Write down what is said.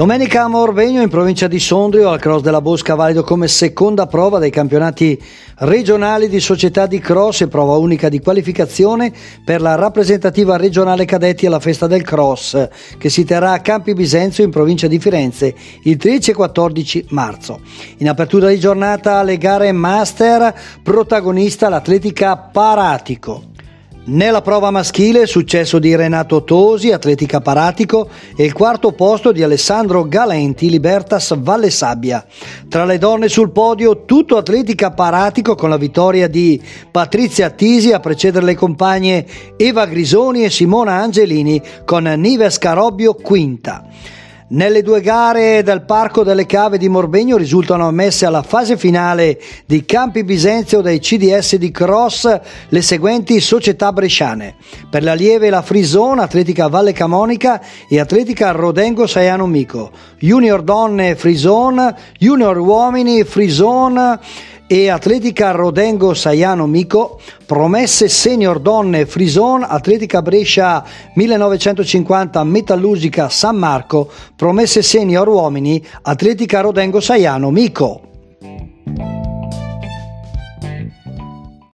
Domenica a Morvegno in provincia di Sondrio al cross della Bosca valido come seconda prova dei campionati regionali di società di cross e prova unica di qualificazione per la rappresentativa regionale cadetti alla festa del cross che si terrà a Campi Bisenzio in provincia di Firenze il 13 e 14 marzo. In apertura di giornata le gare master protagonista l'atletica Paratico. Nella prova maschile successo di Renato Tosi, Atletica Paratico e il quarto posto di Alessandro Galenti, Libertas Valle Sabbia. Tra le donne sul podio tutto Atletica Paratico con la vittoria di Patrizia Tisi a precedere le compagne Eva Grisoni e Simona Angelini con Nives Carobbio quinta. Nelle due gare del Parco delle Cave di Morbegno risultano ammesse alla fase finale di Campi Bisenzio dei CDS di Cross le seguenti società bresciane. Per la Lieve la Frison, Atletica Valle Camonica e Atletica Rodengo Saiano Mico. Junior Donne Frison, Junior Uomini Frison e Atletica Rodengo Saiano Mico, Promesse Senior Donne Frison, Atletica Brescia 1950 Metallurgica San Marco, Promesse Senior Uomini, Atletica Rodengo Saiano Mico.